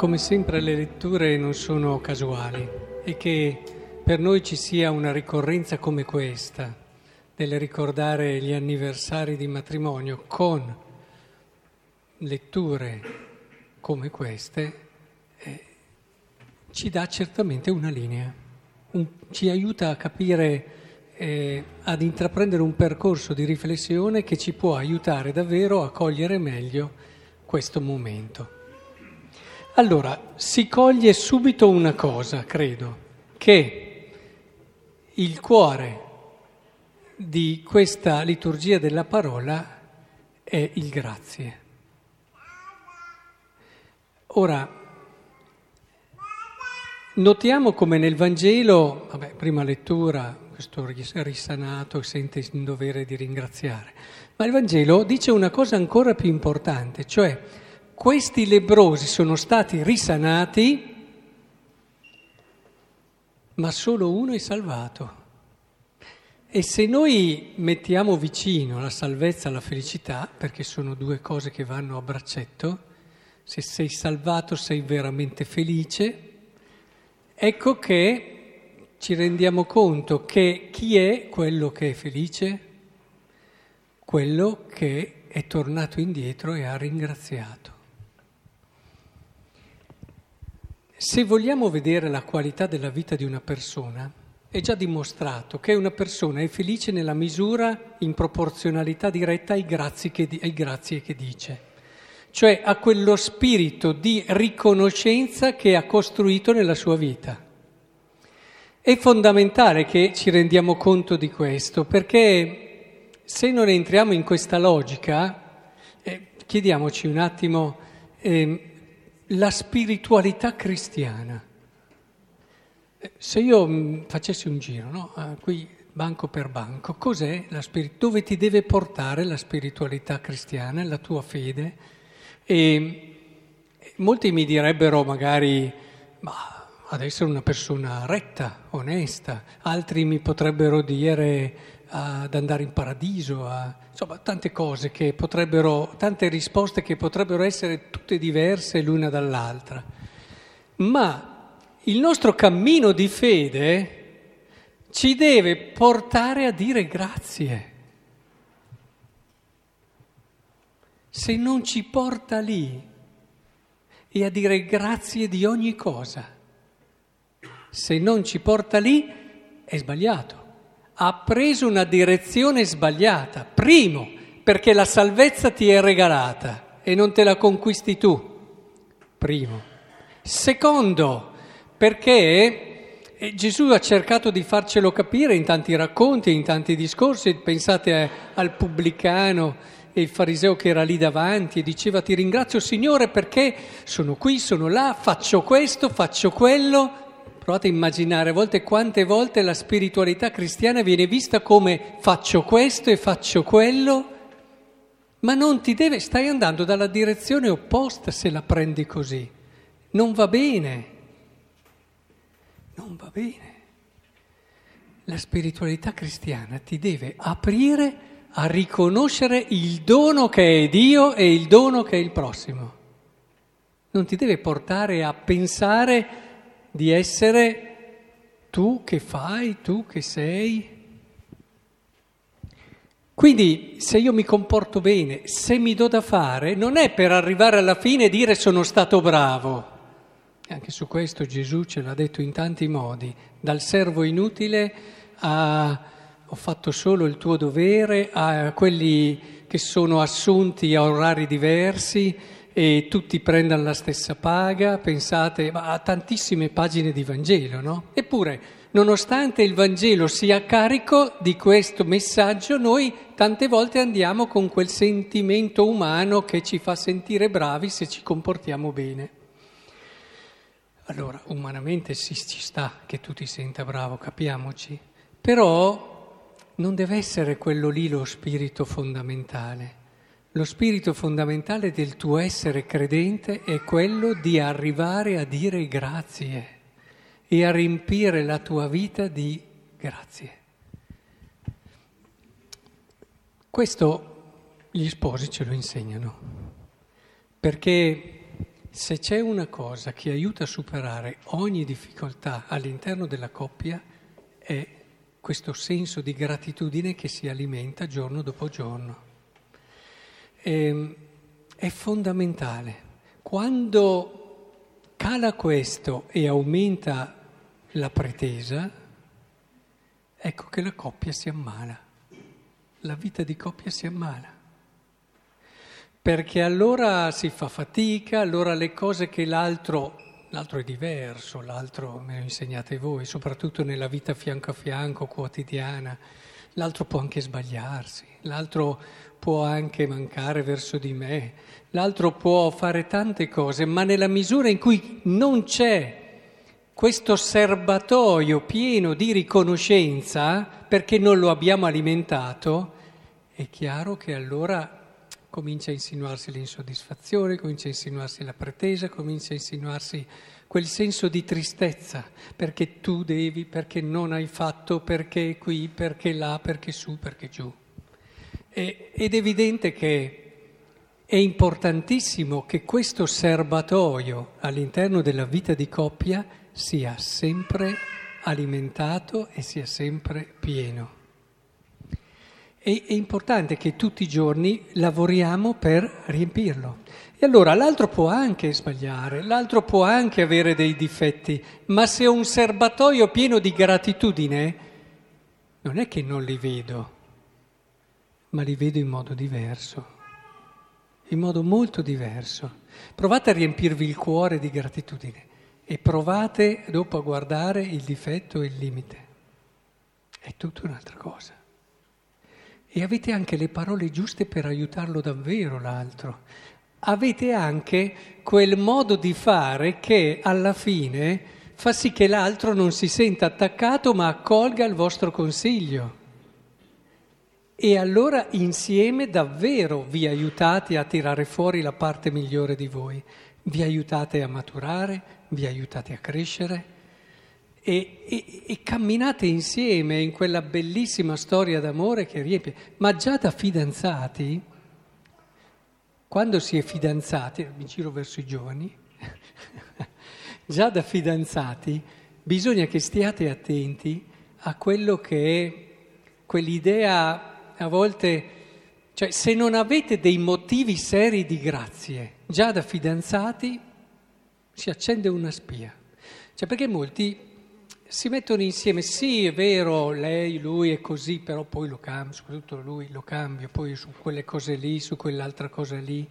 come sempre le letture non sono casuali e che per noi ci sia una ricorrenza come questa, del ricordare gli anniversari di matrimonio con letture come queste, eh, ci dà certamente una linea, un, ci aiuta a capire, eh, ad intraprendere un percorso di riflessione che ci può aiutare davvero a cogliere meglio questo momento. Allora, si coglie subito una cosa, credo, che il cuore di questa liturgia della parola è il grazie. Ora, notiamo come nel Vangelo, vabbè, prima lettura, questo risanato sente il dovere di ringraziare, ma il Vangelo dice una cosa ancora più importante, cioè questi lebrosi sono stati risanati, ma solo uno è salvato. E se noi mettiamo vicino la salvezza alla felicità, perché sono due cose che vanno a braccetto, se sei salvato sei veramente felice, ecco che ci rendiamo conto che chi è quello che è felice? Quello che è tornato indietro e ha ringraziato. Se vogliamo vedere la qualità della vita di una persona, è già dimostrato che una persona è felice nella misura in proporzionalità diretta ai grazie che, ai grazie che dice, cioè a quello spirito di riconoscenza che ha costruito nella sua vita. È fondamentale che ci rendiamo conto di questo, perché se non entriamo in questa logica, eh, chiediamoci un attimo, eh, la spiritualità cristiana. Eh, se io mm, facessi un giro, no? qui banco per banco, cos'è la spiritualità? Dove ti deve portare la spiritualità cristiana, la tua fede? E molti mi direbbero magari, ma ad essere una persona retta, onesta, altri mi potrebbero dire ad andare in paradiso, a, insomma tante cose che potrebbero, tante risposte che potrebbero essere tutte diverse l'una dall'altra. Ma il nostro cammino di fede ci deve portare a dire grazie. Se non ci porta lì e a dire grazie di ogni cosa, se non ci porta lì è sbagliato ha preso una direzione sbagliata. Primo, perché la salvezza ti è regalata e non te la conquisti tu. Primo. Secondo, perché eh, Gesù ha cercato di farcelo capire in tanti racconti, in tanti discorsi. Pensate al pubblicano e il fariseo che era lì davanti e diceva ti ringrazio Signore perché sono qui, sono là, faccio questo, faccio quello Provate a immaginare a volte quante volte la spiritualità cristiana viene vista come faccio questo e faccio quello, ma non ti deve, stai andando dalla direzione opposta se la prendi così. Non va bene. Non va bene. La spiritualità cristiana ti deve aprire a riconoscere il dono che è Dio e il dono che è il prossimo. Non ti deve portare a pensare di essere tu che fai, tu che sei. Quindi se io mi comporto bene, se mi do da fare, non è per arrivare alla fine e dire sono stato bravo. Anche su questo Gesù ce l'ha detto in tanti modi, dal servo inutile a ho fatto solo il tuo dovere, a quelli che sono assunti a orari diversi, e tutti prendano la stessa paga, pensate a tantissime pagine di Vangelo, no? Eppure, nonostante il Vangelo sia carico di questo messaggio, noi tante volte andiamo con quel sentimento umano che ci fa sentire bravi se ci comportiamo bene. Allora, umanamente sì, ci sta che tu ti senta bravo, capiamoci, però non deve essere quello lì lo spirito fondamentale. Lo spirito fondamentale del tuo essere credente è quello di arrivare a dire grazie e a riempire la tua vita di grazie. Questo gli sposi ce lo insegnano, perché se c'è una cosa che aiuta a superare ogni difficoltà all'interno della coppia è questo senso di gratitudine che si alimenta giorno dopo giorno. E, ehm, è fondamentale. Quando cala questo e aumenta la pretesa, ecco che la coppia si ammala, la vita di coppia si ammala. Perché allora si fa fatica, allora le cose che l'altro, l'altro è diverso, l'altro me lo insegnate voi, soprattutto nella vita fianco a fianco, quotidiana, l'altro può anche sbagliarsi, l'altro può anche mancare verso di me, l'altro può fare tante cose, ma nella misura in cui non c'è questo serbatoio pieno di riconoscenza, perché non lo abbiamo alimentato, è chiaro che allora comincia a insinuarsi l'insoddisfazione, comincia a insinuarsi la pretesa, comincia a insinuarsi quel senso di tristezza, perché tu devi, perché non hai fatto, perché qui, perché là, perché su, perché giù. E, ed è evidente che è importantissimo che questo serbatoio all'interno della vita di coppia sia sempre alimentato e sia sempre pieno. E, è importante che tutti i giorni lavoriamo per riempirlo. E allora l'altro può anche sbagliare, l'altro può anche avere dei difetti, ma se ho un serbatoio pieno di gratitudine, non è che non li vedo, ma li vedo in modo diverso, in modo molto diverso. Provate a riempirvi il cuore di gratitudine e provate dopo a guardare il difetto e il limite. È tutta un'altra cosa e avete anche le parole giuste per aiutarlo davvero l'altro. Avete anche quel modo di fare che alla fine fa sì che l'altro non si senta attaccato ma accolga il vostro consiglio. E allora insieme davvero vi aiutate a tirare fuori la parte migliore di voi, vi aiutate a maturare, vi aiutate a crescere e, e, e, camminate insieme in quella bellissima storia d'amore che riempie. Ma già da fidanzati, quando si è fidanzati, mi giro verso i giovani, già da fidanzati bisogna che stiate attenti a quello che è quell'idea a volte, cioè se non avete dei motivi seri di grazie, già da fidanzati si accende una spia. Cioè perché molti si mettono insieme, sì è vero, lei, lui è così, però poi lo cambio, soprattutto lui lo cambio, poi su quelle cose lì, su quell'altra cosa lì,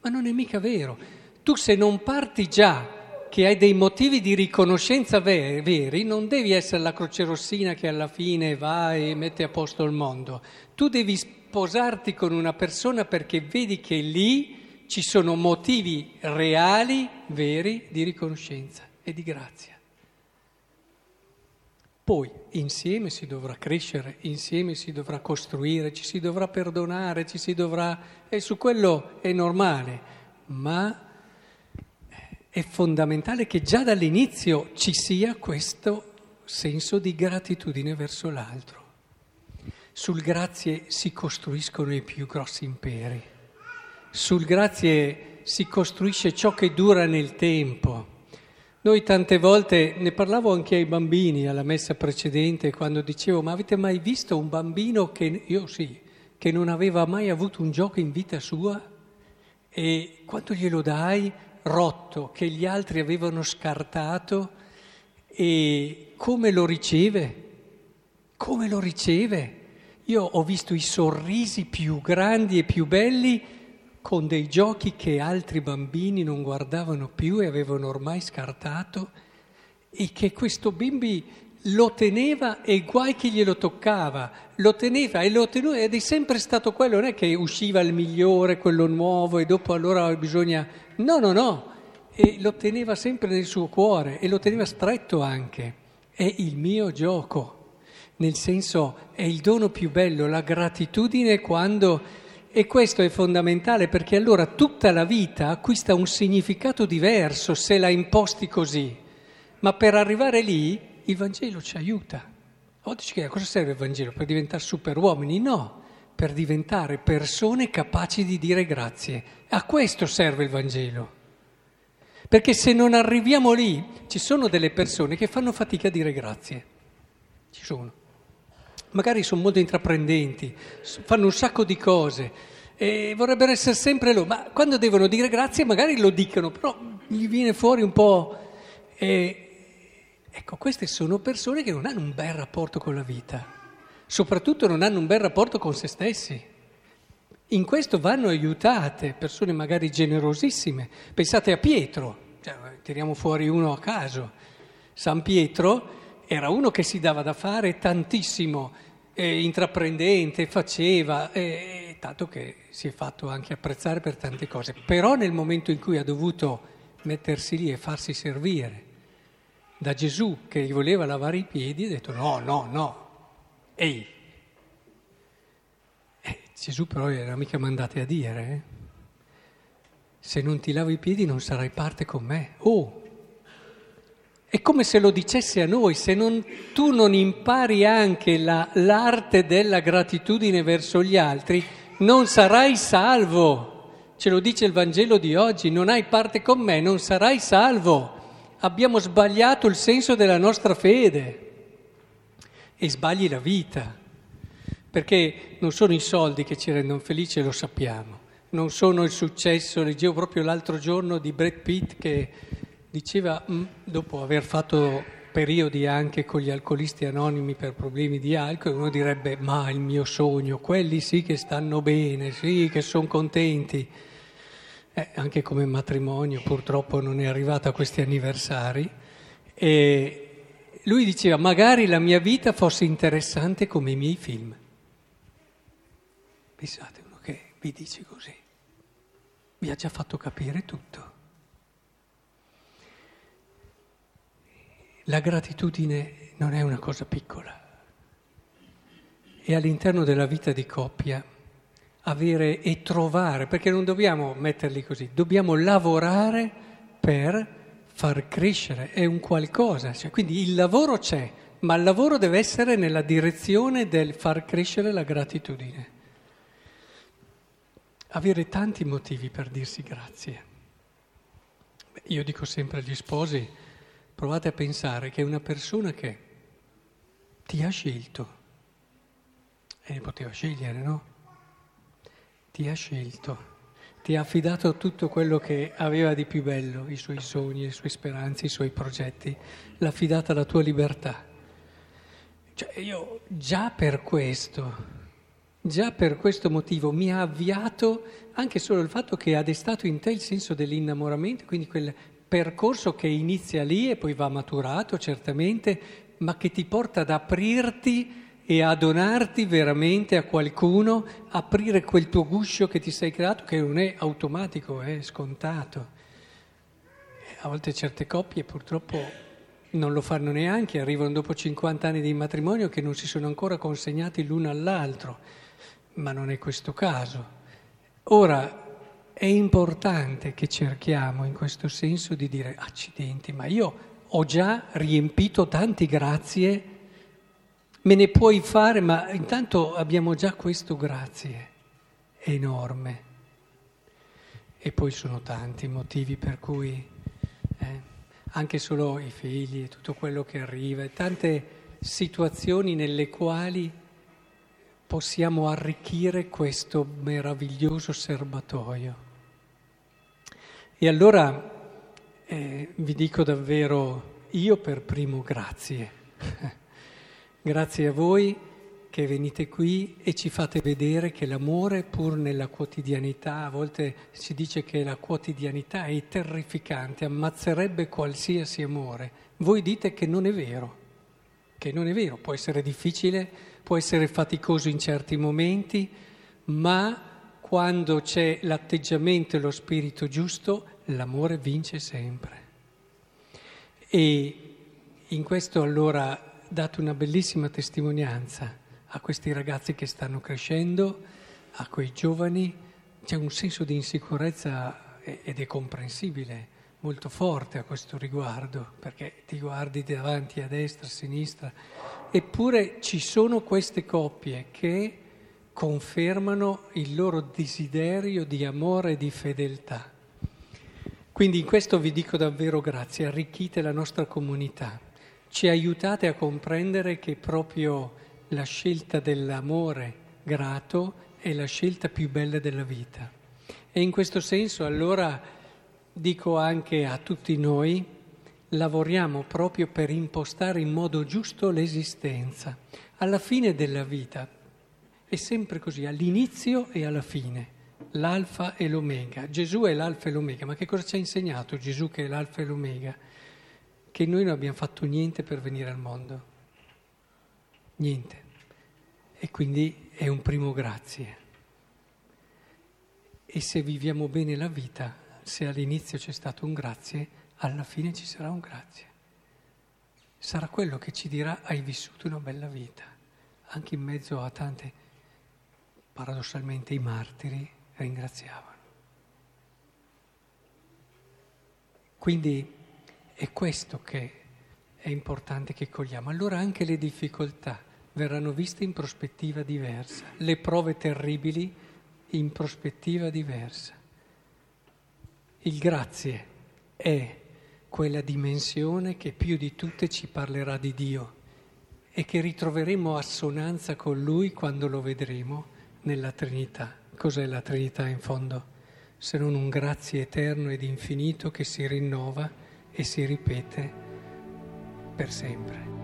ma non è mica vero. Tu se non parti già che hai dei motivi di riconoscenza veri, non devi essere la croce rossina che alla fine va e mette a posto il mondo. Tu devi sposarti con una persona perché vedi che lì ci sono motivi reali, veri, di riconoscenza e di grazia. Poi insieme si dovrà crescere, insieme si dovrà costruire, ci si dovrà perdonare, ci si dovrà... e su quello è normale, ma è fondamentale che già dall'inizio ci sia questo senso di gratitudine verso l'altro. Sul grazie si costruiscono i più grossi imperi, sul grazie si costruisce ciò che dura nel tempo. Noi tante volte, ne parlavo anche ai bambini alla messa precedente, quando dicevo, ma avete mai visto un bambino che, io sì, che non aveva mai avuto un gioco in vita sua? E quando glielo dai, rotto, che gli altri avevano scartato, e come lo riceve? Come lo riceve? Io ho visto i sorrisi più grandi e più belli con dei giochi che altri bambini non guardavano più e avevano ormai scartato e che questo bimbi lo teneva e guai chi glielo toccava, lo teneva e lo tenuva ed è sempre stato quello, non è che usciva il migliore, quello nuovo e dopo allora bisogna... No, no, no, e lo teneva sempre nel suo cuore e lo teneva stretto anche. È il mio gioco, nel senso è il dono più bello, la gratitudine quando e questo è fondamentale perché allora tutta la vita acquista un significato diverso se la imposti così. Ma per arrivare lì il Vangelo ci aiuta. Oggi che a cosa serve il Vangelo? Per diventare superuomini? No, per diventare persone capaci di dire grazie. A questo serve il Vangelo. Perché se non arriviamo lì, ci sono delle persone che fanno fatica a dire grazie. Ci sono. Magari sono molto intraprendenti, fanno un sacco di cose e vorrebbero essere sempre loro, ma quando devono dire grazie magari lo dicono, però gli viene fuori un po'... E, ecco, queste sono persone che non hanno un bel rapporto con la vita, soprattutto non hanno un bel rapporto con se stessi. In questo vanno aiutate persone magari generosissime. Pensate a Pietro, cioè, tiriamo fuori uno a caso. San Pietro era uno che si dava da fare tantissimo, eh, intraprendente, faceva, eh, tanto che si è fatto anche apprezzare per tante cose. Però nel momento in cui ha dovuto mettersi lì e farsi servire da Gesù che gli voleva lavare i piedi, ha detto no, no, no, ehi, Gesù però era mica mandate a dire, eh? se non ti lavo i piedi non sarai parte con me. Oh, è come se lo dicesse a noi, se non, tu non impari anche la, l'arte della gratitudine verso gli altri, non sarai salvo. Ce lo dice il Vangelo di oggi, non hai parte con me, non sarai salvo. Abbiamo sbagliato il senso della nostra fede e sbagli la vita perché non sono i soldi che ci rendono felici, lo sappiamo, non sono il successo, leggevo proprio l'altro giorno di Brad Pitt che diceva, mm, dopo aver fatto periodi anche con gli alcolisti anonimi per problemi di alcol, uno direbbe, ma il mio sogno, quelli sì che stanno bene, sì che sono contenti. Eh, anche come matrimonio purtroppo non è arrivato a questi anniversari. E lui diceva, magari la mia vita fosse interessante come i miei film. Pensate, uno che vi dice così, vi ha già fatto capire tutto. La gratitudine non è una cosa piccola e all'interno della vita di coppia avere e trovare, perché non dobbiamo metterli così, dobbiamo lavorare per far crescere, è un qualcosa, cioè, quindi il lavoro c'è, ma il lavoro deve essere nella direzione del far crescere la gratitudine avere tanti motivi per dirsi grazie. Io dico sempre agli sposi, provate a pensare che una persona che ti ha scelto, e poteva scegliere, no? Ti ha scelto, ti ha affidato tutto quello che aveva di più bello, i suoi sogni, le sue speranze, i suoi progetti, l'ha affidata alla tua libertà. Cioè io già per questo Già per questo motivo mi ha avviato anche solo il fatto che ha destato in te il senso dell'innamoramento, quindi quel percorso che inizia lì e poi va maturato certamente, ma che ti porta ad aprirti e a donarti veramente a qualcuno, aprire quel tuo guscio che ti sei creato, che non è automatico, è scontato. A volte certe coppie purtroppo non lo fanno neanche, arrivano dopo 50 anni di matrimonio che non si sono ancora consegnati l'uno all'altro ma non è questo caso. Ora, è importante che cerchiamo in questo senso di dire accidenti, ma io ho già riempito tanti grazie, me ne puoi fare, ma intanto abbiamo già questo grazie enorme. E poi sono tanti i motivi per cui eh, anche solo i figli e tutto quello che arriva, tante situazioni nelle quali possiamo arricchire questo meraviglioso serbatoio. E allora eh, vi dico davvero, io per primo grazie. grazie a voi che venite qui e ci fate vedere che l'amore, pur nella quotidianità, a volte si dice che la quotidianità è terrificante, ammazzerebbe qualsiasi amore. Voi dite che non è vero, che non è vero, può essere difficile può essere faticoso in certi momenti, ma quando c'è l'atteggiamento e lo spirito giusto, l'amore vince sempre. E in questo allora date una bellissima testimonianza a questi ragazzi che stanno crescendo, a quei giovani, c'è un senso di insicurezza ed è comprensibile, molto forte a questo riguardo, perché ti guardi davanti a destra, a sinistra, eppure ci sono queste coppie che confermano il loro desiderio di amore e di fedeltà. Quindi in questo vi dico davvero grazie, arricchite la nostra comunità, ci aiutate a comprendere che proprio la scelta dell'amore grato è la scelta più bella della vita. E in questo senso allora dico anche a tutti noi, lavoriamo proprio per impostare in modo giusto l'esistenza. Alla fine della vita è sempre così, all'inizio e alla fine, l'alfa e l'omega. Gesù è l'alfa e l'omega, ma che cosa ci ha insegnato Gesù che è l'alfa e l'omega? Che noi non abbiamo fatto niente per venire al mondo. Niente. E quindi è un primo grazie. E se viviamo bene la vita, se all'inizio c'è stato un grazie, alla fine ci sarà un grazie. Sarà quello che ci dirà hai vissuto una bella vita, anche in mezzo a tante, paradossalmente i martiri ringraziavano. Quindi è questo che è importante che cogliamo. Allora anche le difficoltà verranno viste in prospettiva diversa, le prove terribili in prospettiva diversa. Il grazie è quella dimensione che più di tutte ci parlerà di Dio e che ritroveremo assonanza con Lui quando lo vedremo nella Trinità. Cos'è la Trinità in fondo? Se non un grazie eterno ed infinito che si rinnova e si ripete per sempre.